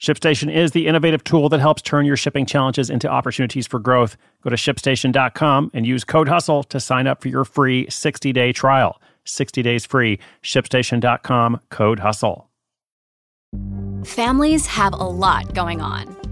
ShipStation is the innovative tool that helps turn your shipping challenges into opportunities for growth. Go to shipstation.com and use code HUSTLE to sign up for your free 60 day trial. 60 days free. ShipStation.com, code HUSTLE. Families have a lot going on.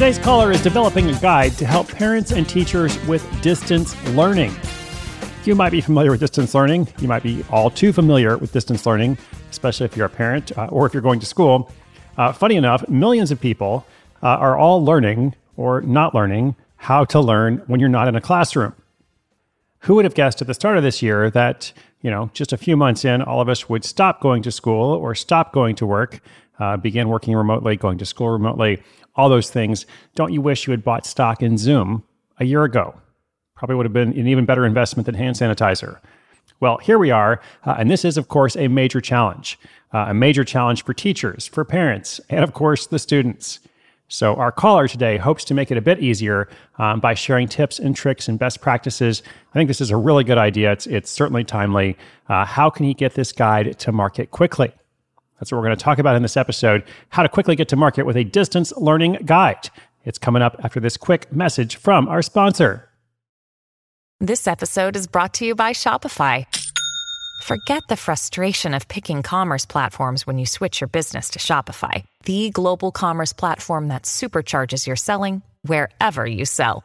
Today's caller is developing a guide to help parents and teachers with distance learning. You might be familiar with distance learning. You might be all too familiar with distance learning, especially if you're a parent uh, or if you're going to school. Uh, funny enough, millions of people uh, are all learning or not learning how to learn when you're not in a classroom. Who would have guessed at the start of this year that, you know, just a few months in, all of us would stop going to school or stop going to work, uh, begin working remotely, going to school remotely, all those things. Don't you wish you had bought stock in Zoom a year ago? Probably would have been an even better investment than hand sanitizer. Well, here we are, uh, and this is, of course, a major challenge. Uh, a major challenge for teachers, for parents, and of course, the students. So, our caller today hopes to make it a bit easier um, by sharing tips and tricks and best practices. I think this is a really good idea. It's, it's certainly timely. Uh, how can he get this guide to market quickly? That's what we're going to talk about in this episode how to quickly get to market with a distance learning guide. It's coming up after this quick message from our sponsor. This episode is brought to you by Shopify. Forget the frustration of picking commerce platforms when you switch your business to Shopify, the global commerce platform that supercharges your selling wherever you sell.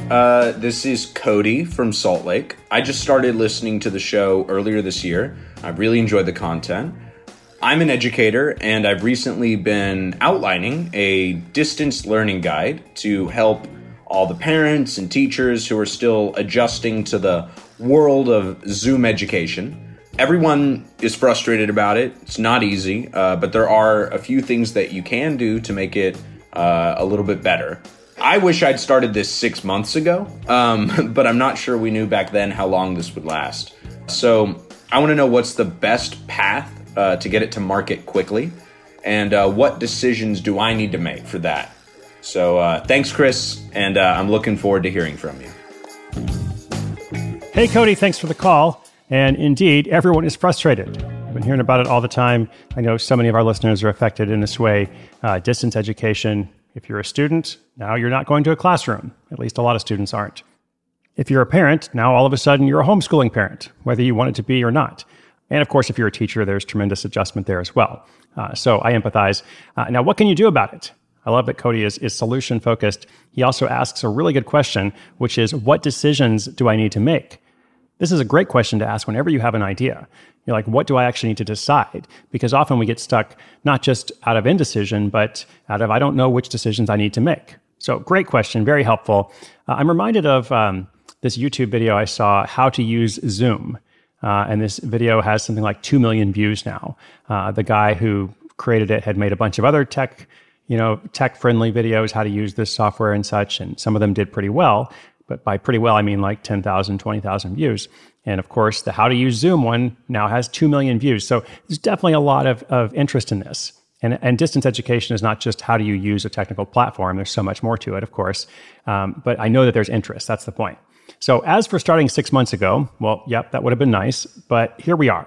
Uh, this is Cody from Salt Lake. I just started listening to the show earlier this year. I really enjoyed the content. I'm an educator, and I've recently been outlining a distance learning guide to help all the parents and teachers who are still adjusting to the world of Zoom education. Everyone is frustrated about it. It's not easy, uh, but there are a few things that you can do to make it uh, a little bit better. I wish I'd started this six months ago, um, but I'm not sure we knew back then how long this would last. So I want to know what's the best path uh, to get it to market quickly, and uh, what decisions do I need to make for that. So uh, thanks, Chris, and uh, I'm looking forward to hearing from you. Hey, Cody, thanks for the call. And indeed, everyone is frustrated. I've been hearing about it all the time. I know so many of our listeners are affected in this way. Uh, distance education if you're a student, now you're not going to a classroom. At least a lot of students aren't. If you're a parent, now all of a sudden you're a homeschooling parent, whether you want it to be or not. And of course, if you're a teacher, there's tremendous adjustment there as well. Uh, so I empathize. Uh, now, what can you do about it? I love that Cody is, is solution focused. He also asks a really good question, which is what decisions do I need to make? This is a great question to ask whenever you have an idea. You're like, what do I actually need to decide? Because often we get stuck not just out of indecision, but out of I don't know which decisions I need to make. So, great question, very helpful. Uh, I'm reminded of um, this YouTube video I saw, How to Use Zoom. Uh, and this video has something like 2 million views now. Uh, the guy who created it had made a bunch of other tech, you know, tech friendly videos, how to use this software and such. And some of them did pretty well. But by pretty well, I mean like 10,000, 20,000 views. And of course, the How to Use Zoom one now has 2 million views. So there's definitely a lot of, of interest in this. And, and, distance education is not just how do you use a technical platform. There's so much more to it, of course. Um, but I know that there's interest. That's the point. So as for starting six months ago, well, yep, that would have been nice. But here we are.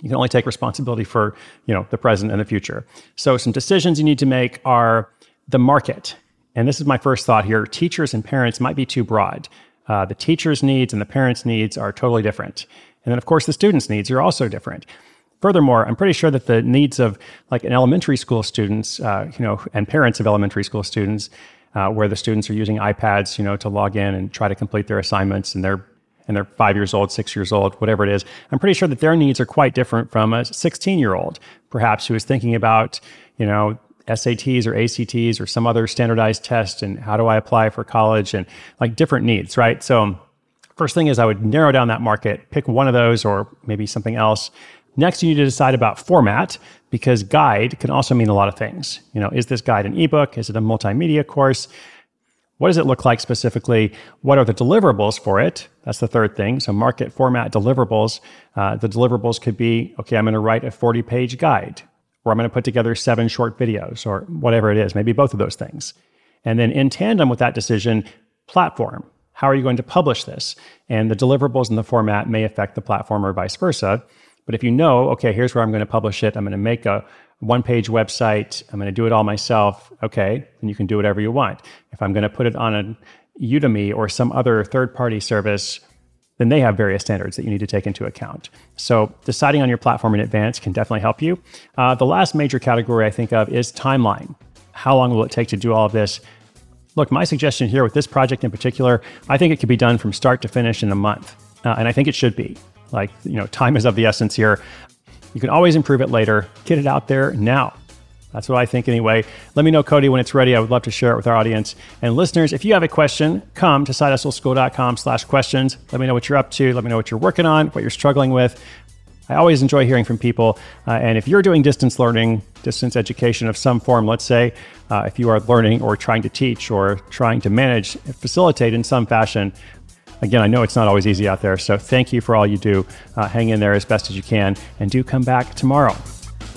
You can only take responsibility for you know the present and the future. So some decisions you need to make are the market. And this is my first thought here. Teachers and parents might be too broad. Uh, the teacher's needs and the parents' needs are totally different. And then, of course, the students' needs are also different. Furthermore, I'm pretty sure that the needs of like an elementary school students, uh, you know, and parents of elementary school students, uh, where the students are using iPads, you know, to log in and try to complete their assignments, and they're and they're five years old, six years old, whatever it is. I'm pretty sure that their needs are quite different from a 16 year old, perhaps who is thinking about, you know, SATs or ACTs or some other standardized test, and how do I apply for college, and like different needs, right? So. First thing is, I would narrow down that market, pick one of those or maybe something else, Next, you need to decide about format because guide can also mean a lot of things. You know, is this guide an ebook? Is it a multimedia course? What does it look like specifically? What are the deliverables for it? That's the third thing. So, market format deliverables. Uh, the deliverables could be okay, I'm going to write a 40 page guide, or I'm going to put together seven short videos, or whatever it is, maybe both of those things. And then, in tandem with that decision, platform. How are you going to publish this? And the deliverables and the format may affect the platform or vice versa. But if you know, okay, here's where I'm going to publish it, I'm going to make a one page website, I'm going to do it all myself, okay, then you can do whatever you want. If I'm going to put it on a Udemy or some other third party service, then they have various standards that you need to take into account. So deciding on your platform in advance can definitely help you. Uh, the last major category I think of is timeline. How long will it take to do all of this? Look, my suggestion here with this project in particular, I think it could be done from start to finish in a month. Uh, and I think it should be. Like, you know, time is of the essence here. You can always improve it later. Get it out there now. That's what I think anyway. Let me know, Cody, when it's ready. I would love to share it with our audience. And listeners, if you have a question, come to sidehustleschool.com slash questions. Let me know what you're up to. Let me know what you're working on, what you're struggling with. I always enjoy hearing from people. Uh, and if you're doing distance learning, distance education of some form, let's say, uh, if you are learning or trying to teach or trying to manage, facilitate in some fashion, Again, I know it's not always easy out there, so thank you for all you do. Uh, hang in there as best as you can, and do come back tomorrow.